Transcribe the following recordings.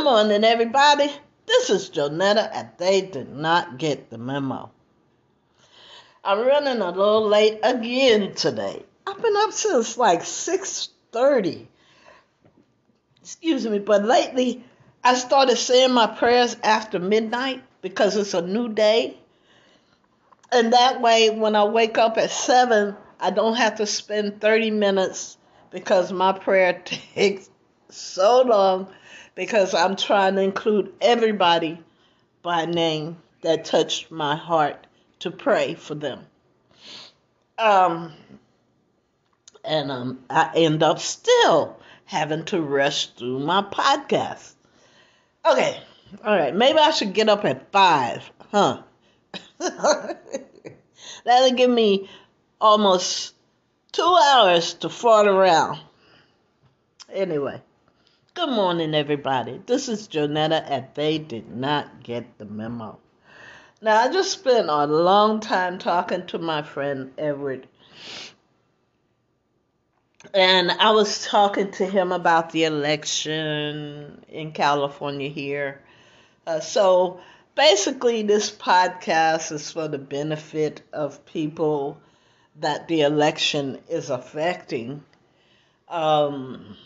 Good morning, everybody. This is Jonetta, and they did not get the memo. I'm running a little late again today. I've been up since like 6:30. Excuse me, but lately I started saying my prayers after midnight because it's a new day. And that way when I wake up at 7, I don't have to spend 30 minutes because my prayer takes so long because I'm trying to include everybody by name that touched my heart to pray for them. Um, and um, I end up still having to rush through my podcast. Okay, all right, maybe I should get up at five, huh? That'll give me almost two hours to fart around. Anyway. Good morning, everybody. This is Jonetta, and they did not get the memo. Now, I just spent a long time talking to my friend Edward, and I was talking to him about the election in California here. Uh, so, basically, this podcast is for the benefit of people that the election is affecting. Um,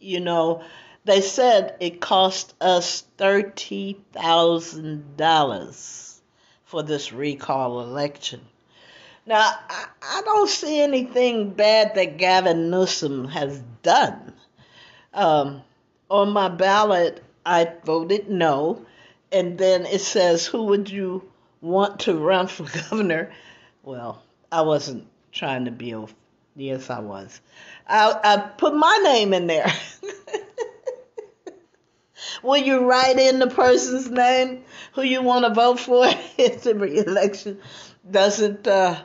you know, they said it cost us $30,000 for this recall election. Now, I, I, don't see anything bad that Gavin Newsom has done. Um, on my ballot, I voted no. And then it says, Who would you want to run for governor? Well, I wasn't trying to be Yes, I was. I, I put my name in there. Will you write in the person's name who you want to vote for if the election doesn't uh,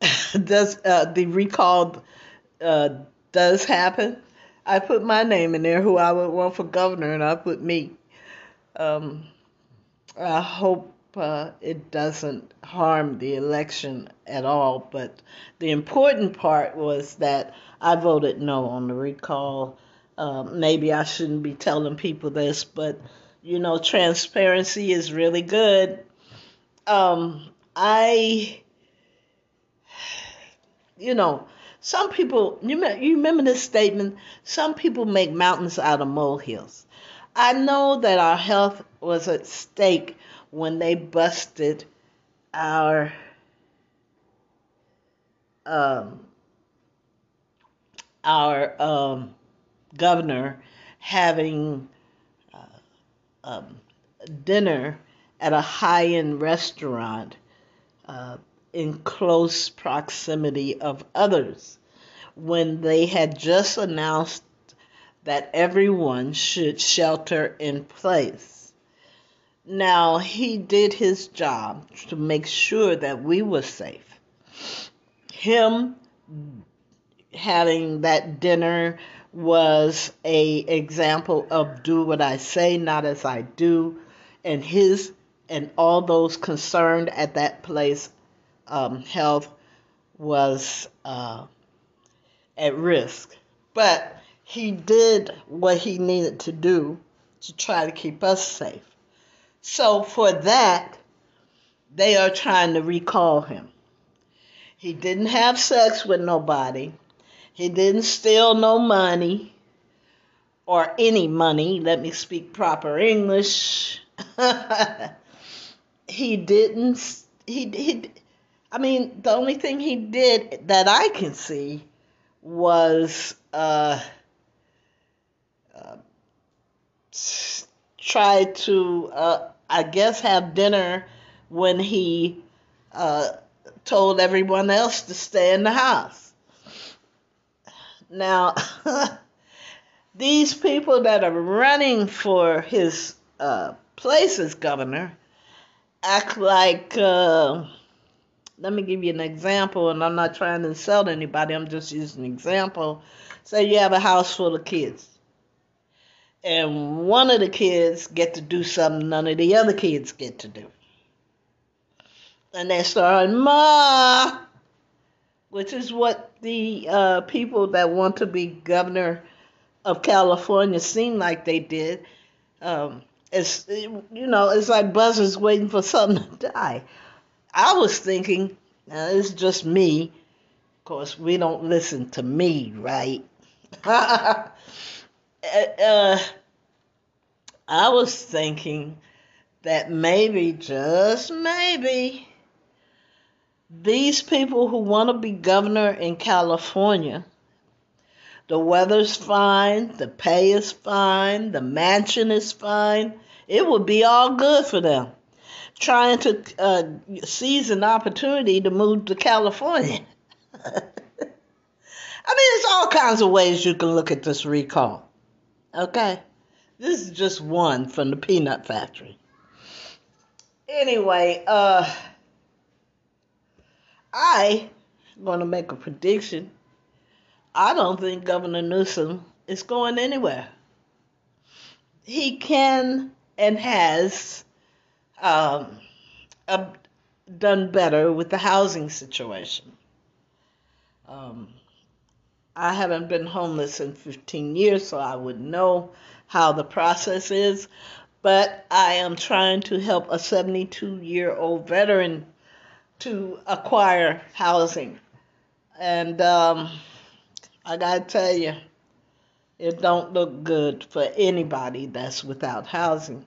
does uh, the recall uh, does happen? I put my name in there, who I would want for governor, and I put me. Um, I hope it doesn't harm the election at all. But the important part was that I voted no on the recall. Uh, maybe I shouldn't be telling people this, but you know, transparency is really good. Um, I, you know, some people, you, you remember this statement? Some people make mountains out of molehills. I know that our health was at stake when they busted our um, our um, governor having uh, um, dinner at a high end restaurant uh, in close proximity of others when they had just announced that everyone should shelter in place. Now, he did his job to make sure that we were safe. Him having that dinner was a example of do what I say, not as I do, and his and all those concerned at that place um, health was uh, at risk. But he did what he needed to do to try to keep us safe. So for that, they are trying to recall him. He didn't have sex with nobody. He didn't steal no money or any money. Let me speak proper English. he didn't he he I mean, the only thing he did that I can see was uh, uh tried to, uh, I guess, have dinner when he uh, told everyone else to stay in the house. Now, these people that are running for his uh, place as governor act like, uh, let me give you an example, and I'm not trying to insult anybody, I'm just using an example. Say you have a house full of kids and one of the kids get to do something none of the other kids get to do. And they start, Ma, which is what the uh, people that want to be governor of California seem like they did. Um, it's you know, it's like buzzers waiting for something to die. I was thinking, now it's just me. Of course, we don't listen to me, right? uh, uh, I was thinking that maybe, just maybe, these people who want to be governor in California, the weather's fine, the pay is fine, the mansion is fine, it would be all good for them. Trying to uh, seize an opportunity to move to California. I mean, there's all kinds of ways you can look at this recall. Okay? This is just one from the peanut factory. Anyway, uh, I going to make a prediction. I don't think Governor Newsom is going anywhere. He can and has um, uh, done better with the housing situation. Um, I haven't been homeless in 15 years, so I would know how the process is. But I am trying to help a 72 year old veteran to acquire housing. And um, I gotta tell you, it don't look good for anybody that's without housing.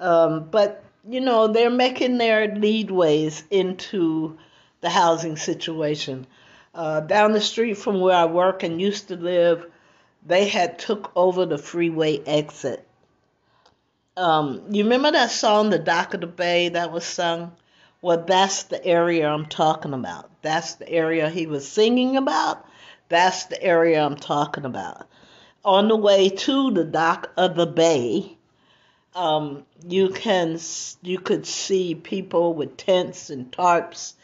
Um, but you know, they're making their leadways into the housing situation. Uh, down the street from where I work and used to live, they had took over the freeway exit. Um, you remember that song, "The Dock of the Bay," that was sung? Well, that's the area I'm talking about. That's the area he was singing about. That's the area I'm talking about. On the way to the dock of the bay, um, you can you could see people with tents and tarps.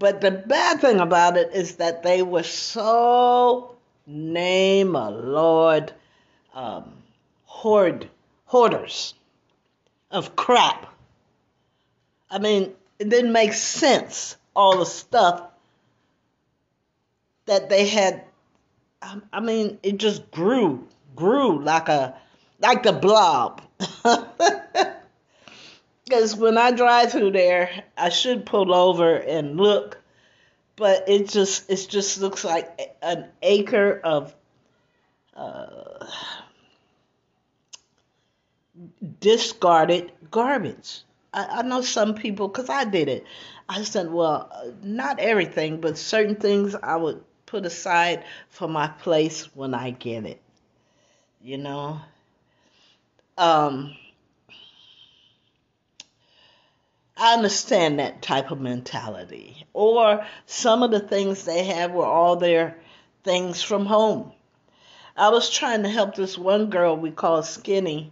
But the bad thing about it is that they were so name a Lord um, hoard hoarders of crap. I mean, it didn't make sense all the stuff that they had. I mean, it just grew, grew like a like the blob. Because when I drive through there, I should pull over and look, but it just it just looks like an acre of uh, discarded garbage. I, I know some people, because I did it. I said, well, not everything, but certain things I would put aside for my place when I get it. You know? Um, I understand that type of mentality. Or some of the things they have were all their things from home. I was trying to help this one girl we call Skinny.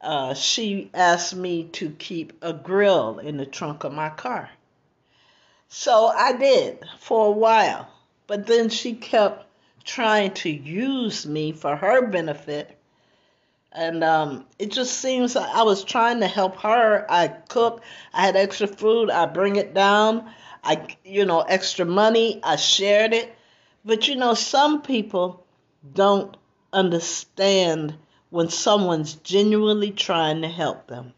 Uh, she asked me to keep a grill in the trunk of my car. So I did for a while. But then she kept trying to use me for her benefit and um, it just seems like I was trying to help her. I cook, I had extra food, I bring it down, I you know extra money, I shared it. But you know, some people don't understand when someone's genuinely trying to help them.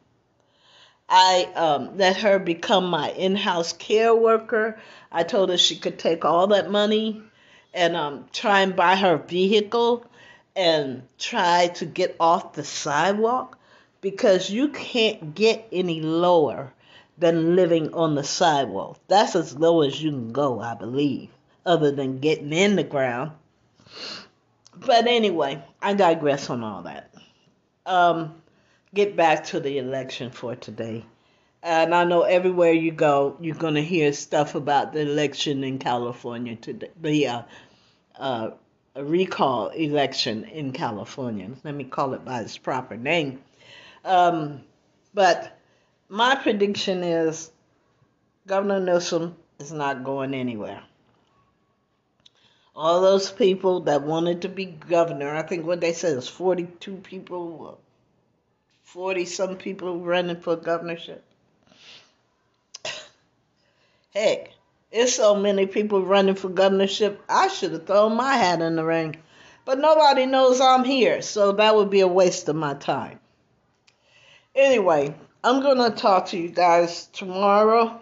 I um, let her become my in-house care worker. I told her she could take all that money and um, try and buy her vehicle and try to get off the sidewalk because you can't get any lower than living on the sidewalk. That's as low as you can go, I believe, other than getting in the ground. But anyway, I digress on all that. Um, get back to the election for today. And I know everywhere you go, you're going to hear stuff about the election in California today, the uh, uh, recall election in California. Let me call it by its proper name. Um, but my prediction is Governor Newsom is not going anywhere. All those people that wanted to be governor, I think what they said is 42 people, 40 some people running for governorship. Heck, there's so many people running for governorship. I should have thrown my hat in the ring. But nobody knows I'm here, so that would be a waste of my time. Anyway, I'm going to talk to you guys tomorrow.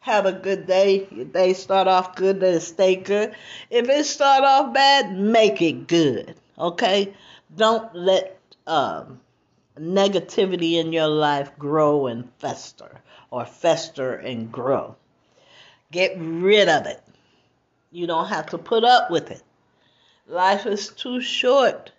Have a good day. Your day start off good, then stay good. If it start off bad, make it good. Okay? Don't let um, negativity in your life grow and fester, or fester and grow. Get rid of it. You don't have to put up with it. Life is too short.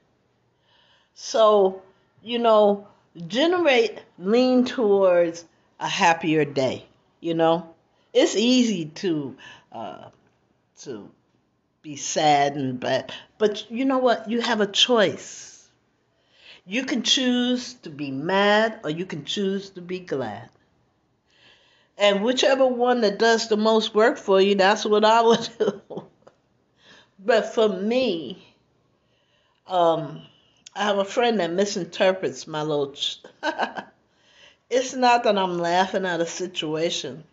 So, you know, generate, lean towards a happier day. You know, it's easy to uh, to be sad and bad, but you know what? You have a choice. You can choose to be mad or you can choose to be glad. And whichever one that does the most work for you, that's what I would do. but for me, um, I have a friend that misinterprets my little. It's not that I'm laughing at a situation,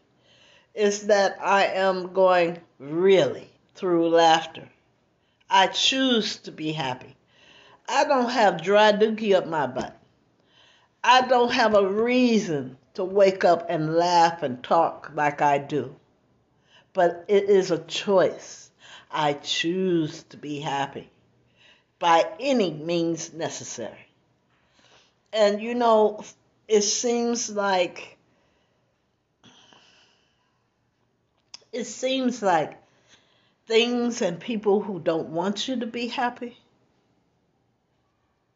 it's that I am going really through laughter. I choose to be happy. I don't have dry dookie up my butt. I don't have a reason to wake up and laugh and talk like I do. But it is a choice. I choose to be happy by any means necessary. And you know, it seems like it seems like things and people who don't want you to be happy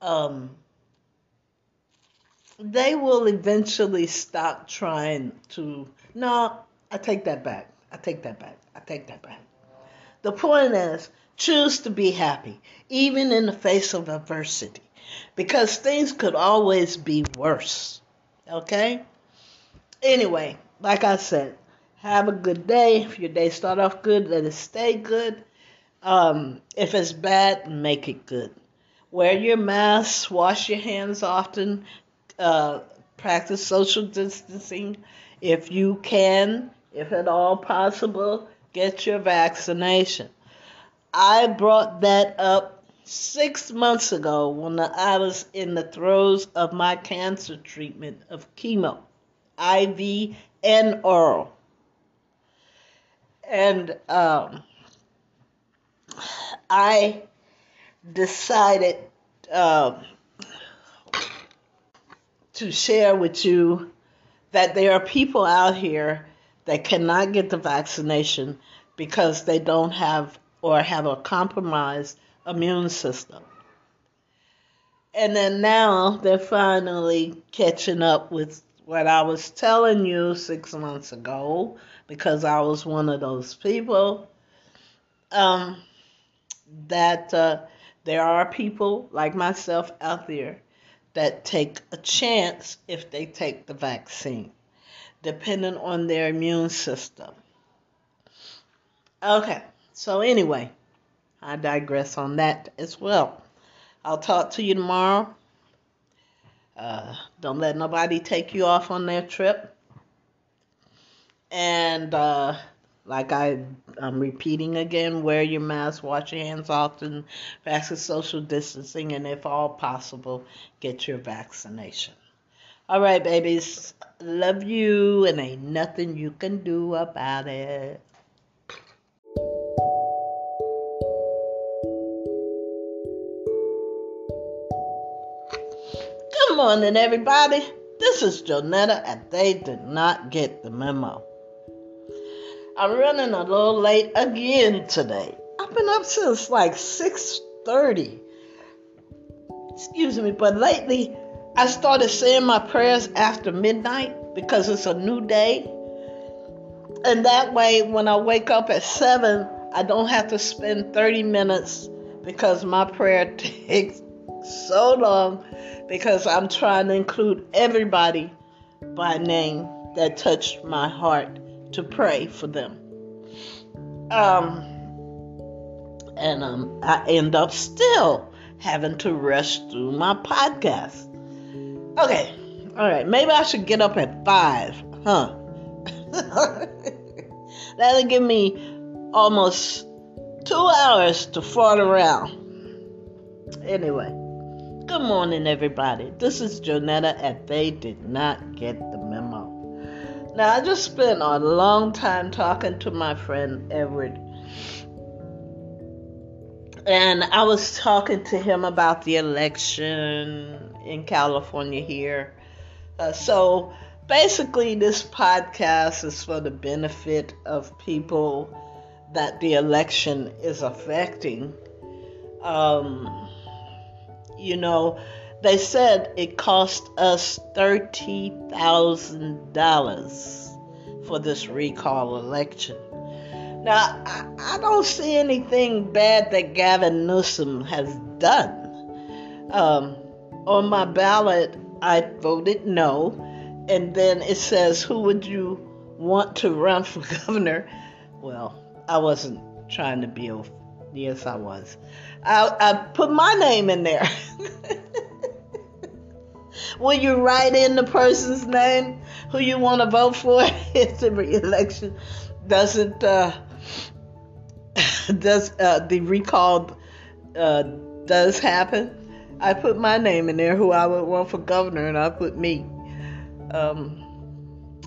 um they will eventually stop trying to no i take that back i take that back i take that back the point is Choose to be happy, even in the face of adversity, because things could always be worse. Okay? Anyway, like I said, have a good day. If your day start off good, let it stay good. Um, if it's bad, make it good. Wear your mask, wash your hands often, uh, practice social distancing. If you can, if at all possible, get your vaccination. I brought that up six months ago when I was in the throes of my cancer treatment of chemo, IV and oral. And um, I decided uh, to share with you that there are people out here that cannot get the vaccination because they don't have or have a compromised immune system. And then now they're finally catching up with what I was telling you six months ago because I was one of those people. Um, that uh, there are people like myself out there that take a chance if they take the vaccine, depending on their immune system. Okay. So, anyway, I digress on that as well. I'll talk to you tomorrow. Uh, don't let nobody take you off on their trip. And uh, like I, I'm repeating again, wear your mask, wash your hands often, practice social distancing, and if all possible, get your vaccination. All right, babies. Love you, and ain't nothing you can do about it. Good morning, everybody. This is Jonetta, and they did not get the memo. I'm running a little late again today. I've been up since like 6:30. Excuse me, but lately I started saying my prayers after midnight because it's a new day. And that way when I wake up at 7, I don't have to spend 30 minutes because my prayer takes so long because I'm trying to include everybody by name that touched my heart to pray for them. Um, and um, I end up still having to rush through my podcast. Okay, all right, maybe I should get up at five, huh? That'll give me almost two hours to fart around. Anyway, good morning, everybody. This is Jonetta, and they did not get the. Now, I just spent a long time talking to my friend Edward, and I was talking to him about the election in California here. Uh, so, basically, this podcast is for the benefit of people that the election is affecting. Um, you know, they said it cost us $30,000 for this recall election. Now, I, don't see anything bad that Gavin Newsom has done. Um, on my ballot, I voted no, and then it says, Who would you want to run for governor? Well, I wasn't trying to be, yes, I was. I, I put my name in there. Will you write in the person's name who you want to vote for if the election doesn't uh, does uh, the recall uh, does happen? I put my name in there, who I would want for governor, and I put me. Um,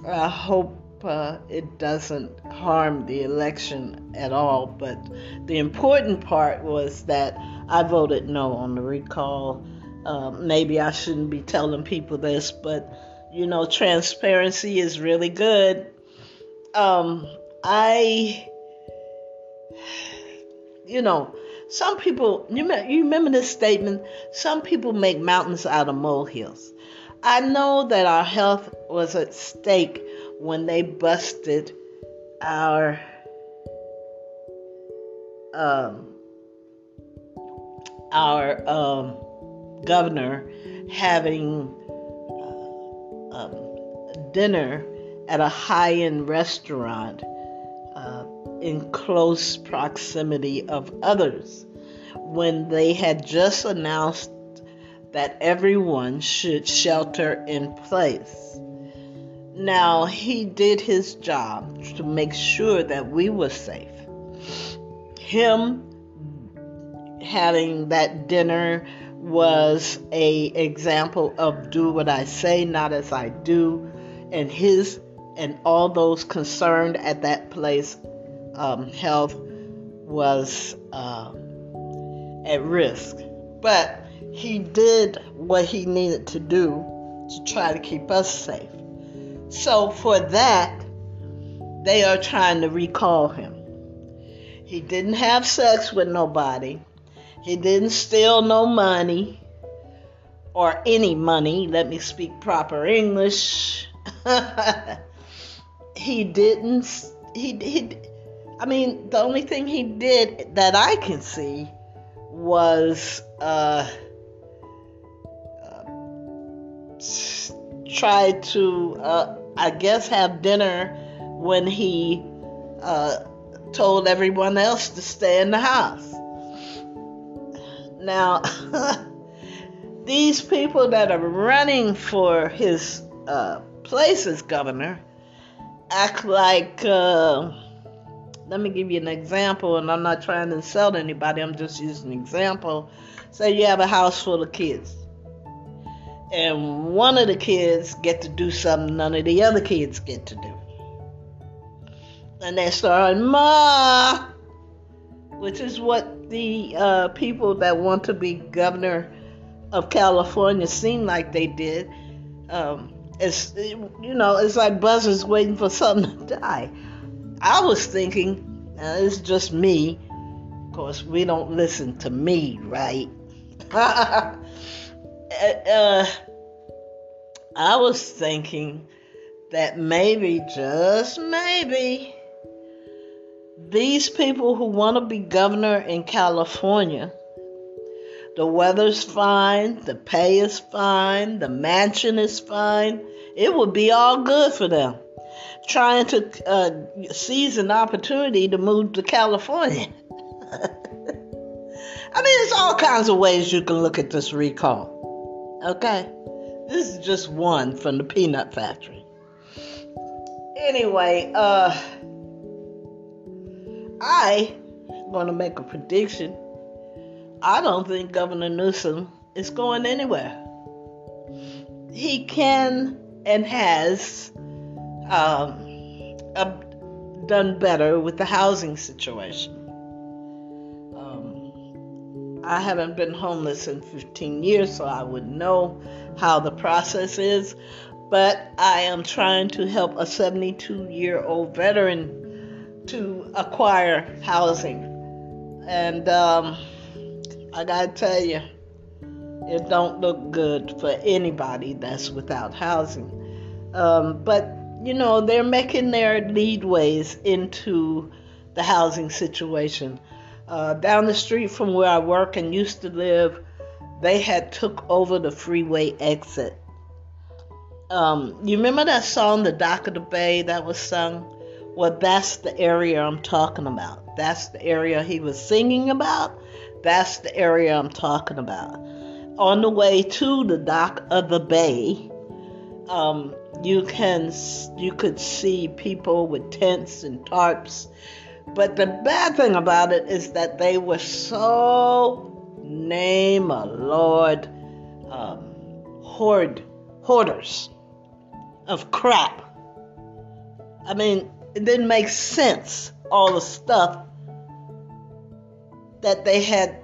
I hope uh, it doesn't harm the election at all. But the important part was that I voted no on the recall. Uh, maybe I shouldn't be telling people this, but you know, transparency is really good. Um, I, you know, some people, you, you remember this statement? Some people make mountains out of molehills. I know that our health was at stake when they busted our um, our um, governor having uh, um, dinner at a high-end restaurant uh, in close proximity of others when they had just announced that everyone should shelter in place. Now, he did his job to make sure that we were safe. Him having that dinner was a example of do what I say, not as I do, and his and all those concerned at that place um, health was uh, at risk. But he did what he needed to do to try to keep us safe. So for that, they are trying to recall him. He didn't have sex with nobody. He didn't steal no money or any money. Let me speak proper English. he didn't he he I mean, the only thing he did that I can see was uh, uh tried to, uh, I guess, have dinner when he uh, told everyone else to stay in the house. Now, these people that are running for his uh, place as governor act like. Uh, let me give you an example, and I'm not trying to insult anybody. I'm just using an example. Say you have a house full of kids and one of the kids get to do something none of the other kids get to do. And they start, Ma, which is what the uh, people that want to be governor of California seem like they did. Um, it's you know, it's like buzzers waiting for something to die. I was thinking, uh, it's just me. Of course, we don't listen to me, right? Uh, uh, I was thinking that maybe, just maybe, these people who want to be governor in California, the weather's fine, the pay is fine, the mansion is fine, it would be all good for them. Trying to uh, seize an opportunity to move to California. I mean, there's all kinds of ways you can look at this recall. Okay? This is just one from the peanut factory. Anyway, uh I want to make a prediction. I don't think Governor Newsom is going anywhere. He can and has um, uh, done better with the housing situation. Um, I haven't been homeless in 15 years, so I would know how the process is. But I am trying to help a 72 year old veteran to acquire housing. And um, I gotta tell you, it don't look good for anybody that's without housing. Um, but you know, they're making their leadways into the housing situation. Uh, down the street from where I work and used to live, they had took over the freeway exit. Um, you remember that song, "The Dock of the Bay," that was sung? Well, that's the area I'm talking about. That's the area he was singing about. That's the area I'm talking about. On the way to the dock of the bay, um, you can you could see people with tents and tarps. But the bad thing about it is that they were so name a Lord um, hoard hoarders of crap. I mean, it didn't make sense all the stuff that they had.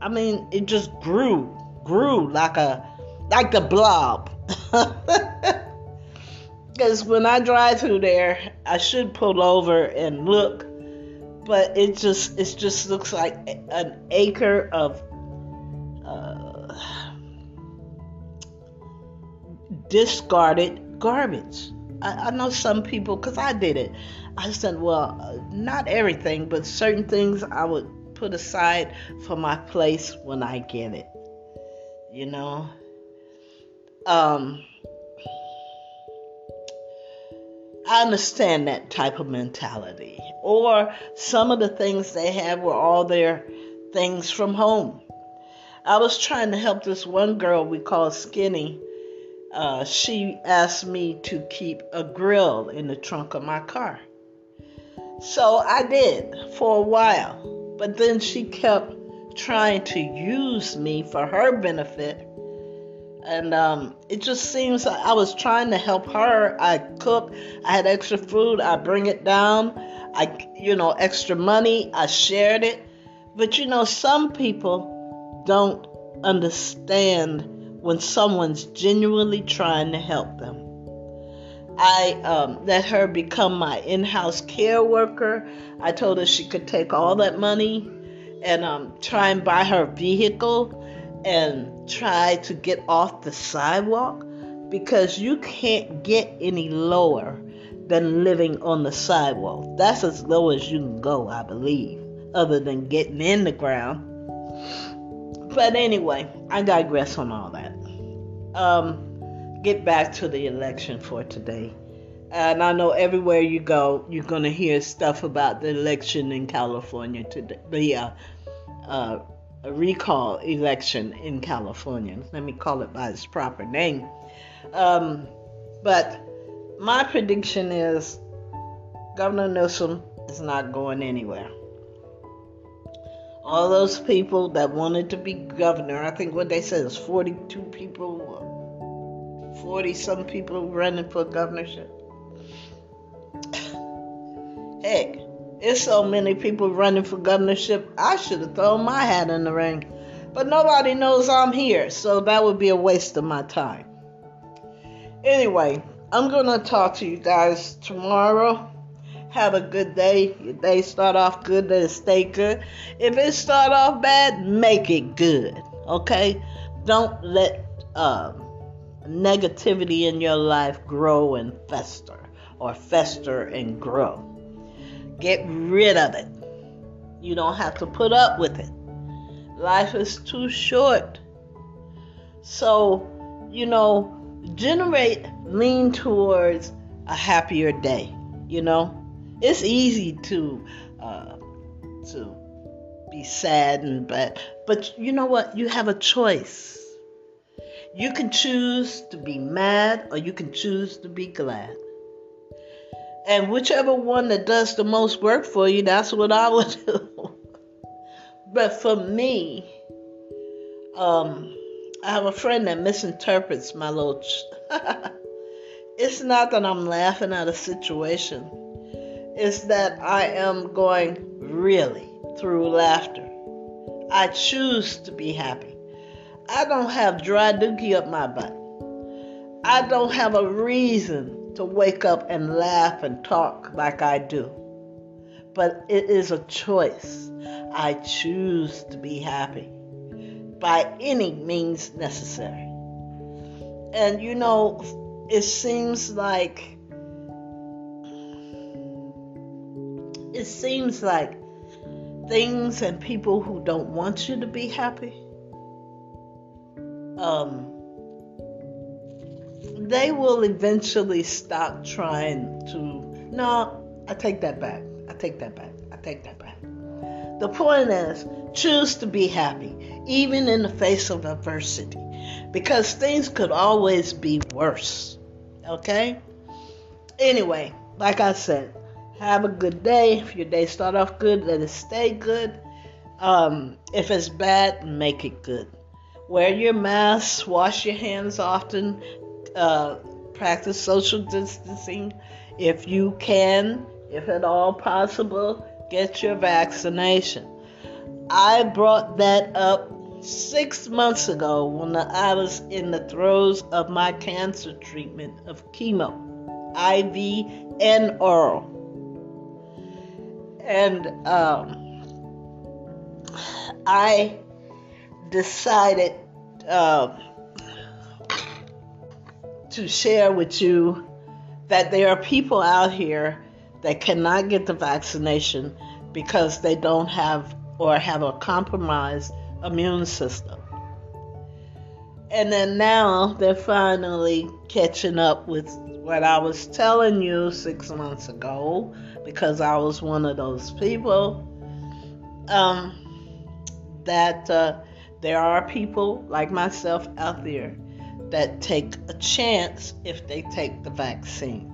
I mean, it just grew, grew like a like the blob. Because when I drive through there, I should pull over and look, but it just it just looks like an acre of uh, discarded garbage. I, I know some people, because I did it. I said, well, not everything, but certain things I would put aside for my place when I get it. You know? Um, I understand that type of mentality. Or some of the things they have were all their things from home. I was trying to help this one girl we call Skinny. Uh, she asked me to keep a grill in the trunk of my car. So I did for a while. But then she kept trying to use me for her benefit and um, it just seems like I was trying to help her. I cook, I had extra food, I bring it down, I you know extra money, I shared it. But you know, some people don't understand when someone's genuinely trying to help them. I um, let her become my in-house care worker. I told her she could take all that money and um, try and buy her vehicle and try to get off the sidewalk because you can't get any lower than living on the sidewalk. That's as low as you can go, I believe, other than getting in the ground. But anyway, I digress on all that. Um, get back to the election for today. And I know everywhere you go, you're going to hear stuff about the election in California today. The uh, uh, recall election in California. Let me call it by its proper name. Um, but my prediction is Governor Newsom is not going anywhere. All those people that wanted to be governor, I think what they said is 42 people, 40 some people running for governorship. Heck, there's so many people running for governorship. I should have thrown my hat in the ring. But nobody knows I'm here, so that would be a waste of my time. Anyway, I'm going to talk to you guys tomorrow. Have a good day. Your day start off good, then stay good. If it start off bad, make it good. Okay? Don't let um, negativity in your life grow and fester, or fester and grow. Get rid of it. You don't have to put up with it. Life is too short. So, you know, generate, lean towards a happier day. You know, it's easy to uh, to be sad and but but you know what? You have a choice. You can choose to be mad or you can choose to be glad. And whichever one that does the most work for you, that's what I would do. But for me, um, I have a friend that misinterprets my little. Ch- it's not that I'm laughing at a situation, it's that I am going really through laughter. I choose to be happy. I don't have dry dookie up my butt. I don't have a reason to wake up and laugh and talk like I do. But it is a choice. I choose to be happy by any means necessary. And you know, it seems like it seems like things and people who don't want you to be happy um, they will eventually stop trying to no i take that back i take that back i take that back the point is choose to be happy even in the face of adversity, because things could always be worse. Okay? Anyway, like I said, have a good day. If your day start off good, let it stay good. Um, if it's bad, make it good. Wear your mask, wash your hands often, uh, practice social distancing. If you can, if at all possible, get your vaccination. I brought that up six months ago when I was in the throes of my cancer treatment of chemo, IV and oral. And um, I decided uh, to share with you that there are people out here that cannot get the vaccination because they don't have or have a compromised immune system. And then now they're finally catching up with what I was telling you six months ago because I was one of those people. Um, that uh, there are people like myself out there that take a chance if they take the vaccine,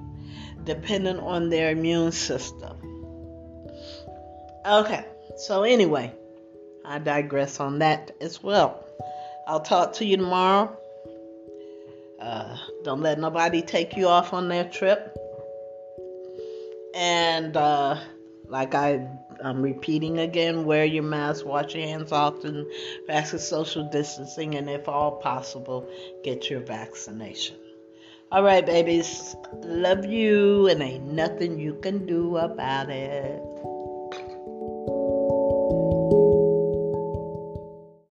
depending on their immune system. Okay, so anyway. I digress on that as well. I'll talk to you tomorrow. Uh, don't let nobody take you off on their trip. And uh, like I, I'm repeating again, wear your mask, wash your hands often, practice social distancing, and if all possible, get your vaccination. All right, babies. Love you, and ain't nothing you can do about it.